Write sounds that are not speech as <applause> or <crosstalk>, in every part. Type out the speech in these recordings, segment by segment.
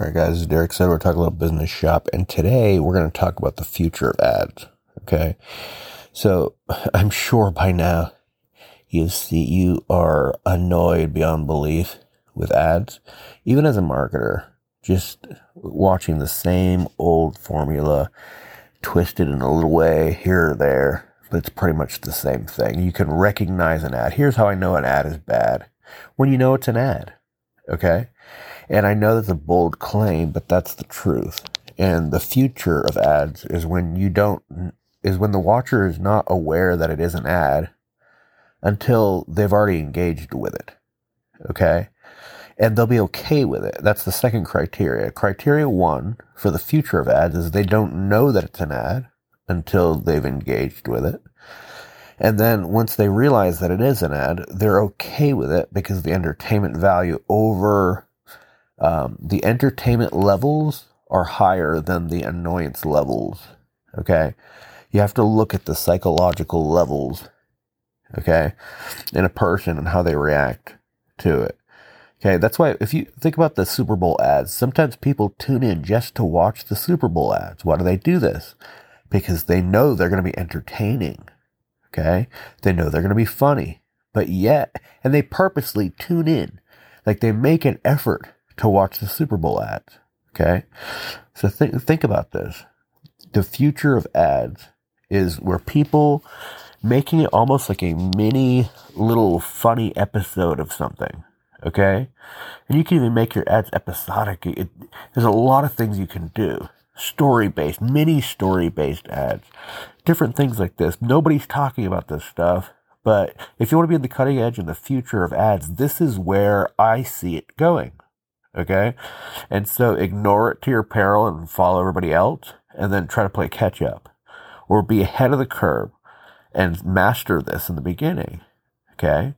All right, guys, Derek said, we're talking about business shop, and today we're going to talk about the future of ads. Okay. So <laughs> I'm sure by now you see you are annoyed beyond belief with ads, even as a marketer, just watching the same old formula twisted in a little way here or there, but it's pretty much the same thing. You can recognize an ad. Here's how I know an ad is bad when you know it's an ad. Okay. And I know that's a bold claim, but that's the truth. And the future of ads is when you don't, is when the watcher is not aware that it is an ad until they've already engaged with it. Okay. And they'll be okay with it. That's the second criteria. Criteria one for the future of ads is they don't know that it's an ad until they've engaged with it. And then once they realize that it is an ad, they're okay with it because the entertainment value over um, the entertainment levels are higher than the annoyance levels. Okay. You have to look at the psychological levels, okay, in a person and how they react to it. Okay. That's why if you think about the Super Bowl ads, sometimes people tune in just to watch the Super Bowl ads. Why do they do this? Because they know they're going to be entertaining. Okay. They know they're going to be funny, but yet, and they purposely tune in. Like they make an effort to watch the Super Bowl ads. Okay. So think, think about this. The future of ads is where people making it almost like a mini little funny episode of something. Okay. And you can even make your ads episodic. It, there's a lot of things you can do. Story based, mini story based ads, different things like this. Nobody's talking about this stuff. But if you want to be in the cutting edge in the future of ads, this is where I see it going. Okay. And so ignore it to your peril and follow everybody else and then try to play catch up or be ahead of the curve and master this in the beginning. Okay.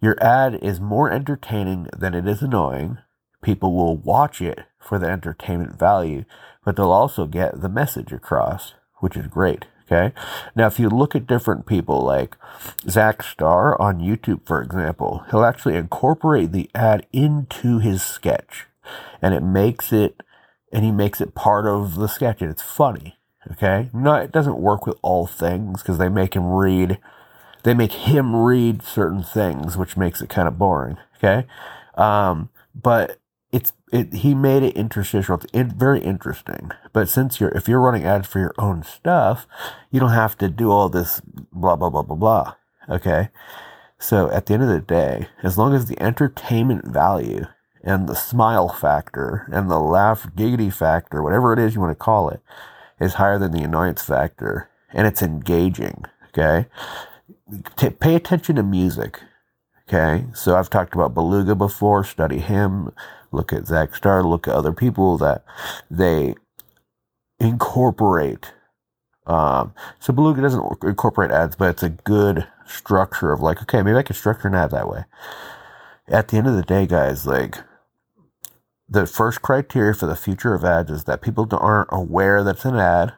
Your ad is more entertaining than it is annoying. People will watch it for the entertainment value, but they'll also get the message across, which is great. Okay. Now, if you look at different people like Zach Star on YouTube, for example, he'll actually incorporate the ad into his sketch and it makes it, and he makes it part of the sketch and it's funny. Okay. No, it doesn't work with all things because they make him read, they make him read certain things, which makes it kind of boring. Okay. Um, but it he made it interstitial. It's very interesting. But since you're if you're running ads for your own stuff you don't have to do all this blah blah blah blah blah. Okay? So at the end of the day as long as the entertainment value and the smile factor and the laugh giggity factor whatever it is you want to call it is higher than the annoyance factor and it's engaging okay? T- pay attention to music okay? So i've talked about beluga before study him look at Zach Star, look at other people that they incorporate. Um, so Beluga doesn't incorporate ads, but it's a good structure of like, okay, maybe I can structure an ad that way. At the end of the day, guys, like the first criteria for the future of ads is that people aren't aware that it's an ad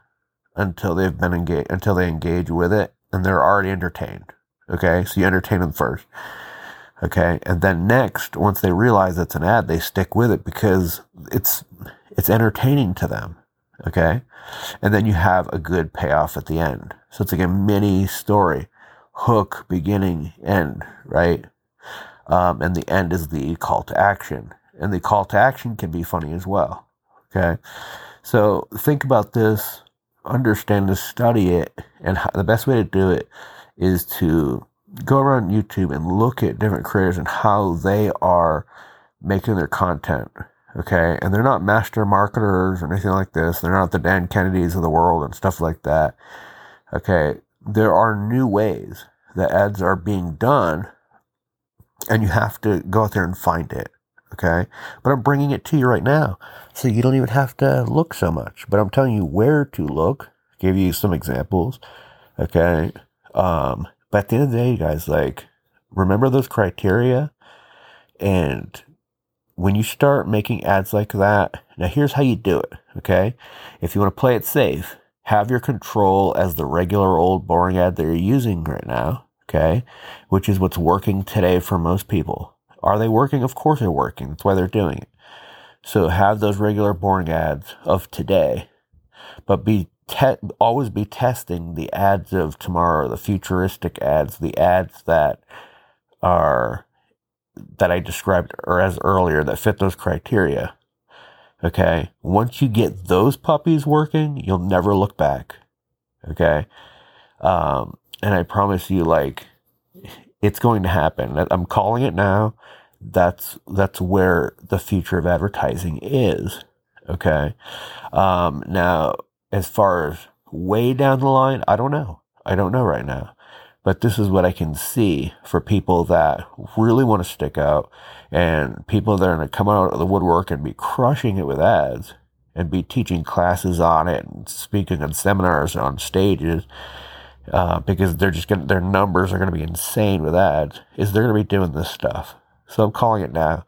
until they've been engaged, until they engage with it and they're already entertained. Okay. So you entertain them first. Okay. And then next, once they realize it's an ad, they stick with it because it's, it's entertaining to them. Okay. And then you have a good payoff at the end. So it's like a mini story, hook, beginning, end, right? Um, and the end is the call to action. And the call to action can be funny as well. Okay. So think about this, understand this, study it. And how, the best way to do it is to go around YouTube and look at different creators and how they are making their content. Okay. And they're not master marketers or anything like this. They're not the Dan Kennedys of the world and stuff like that. Okay. There are new ways that ads are being done and you have to go out there and find it. Okay. But I'm bringing it to you right now. So you don't even have to look so much, but I'm telling you where to look. Give you some examples. Okay. Um, but at the end of the day, guys, like, remember those criteria. And when you start making ads like that, now here's how you do it. Okay. If you want to play it safe, have your control as the regular old boring ad that you're using right now. Okay. Which is what's working today for most people. Are they working? Of course they're working. That's why they're doing it. So have those regular boring ads of today, but be te- always be testing the ads of tomorrow, the futuristic ads, the ads that are that I described or as earlier that fit those criteria. Okay. Once you get those puppies working, you'll never look back. Okay. Um, and I promise you, like, it's going to happen. I'm calling it now. That's, that's where the future of advertising is. Okay. Um, now, as far as way down the line, I don't know. I don't know right now. But this is what I can see for people that really want to stick out and people that are going to come out of the woodwork and be crushing it with ads and be teaching classes on it and speaking on seminars on stages uh, because they're just going their numbers are going to be insane with ads is they're going to be doing this stuff. So I'm calling it now.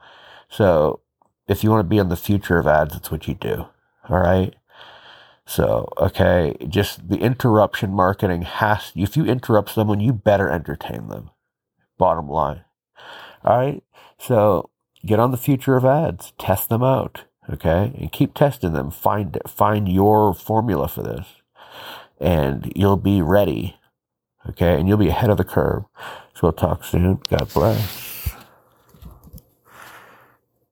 So if you want to be in the future of ads, that's what you do. All right. So, okay, just the interruption marketing has, if you interrupt someone, you better entertain them. Bottom line. All right. So get on the future of ads, test them out. Okay. And keep testing them. Find, find your formula for this and you'll be ready. Okay. And you'll be ahead of the curve. So we'll talk soon. God bless.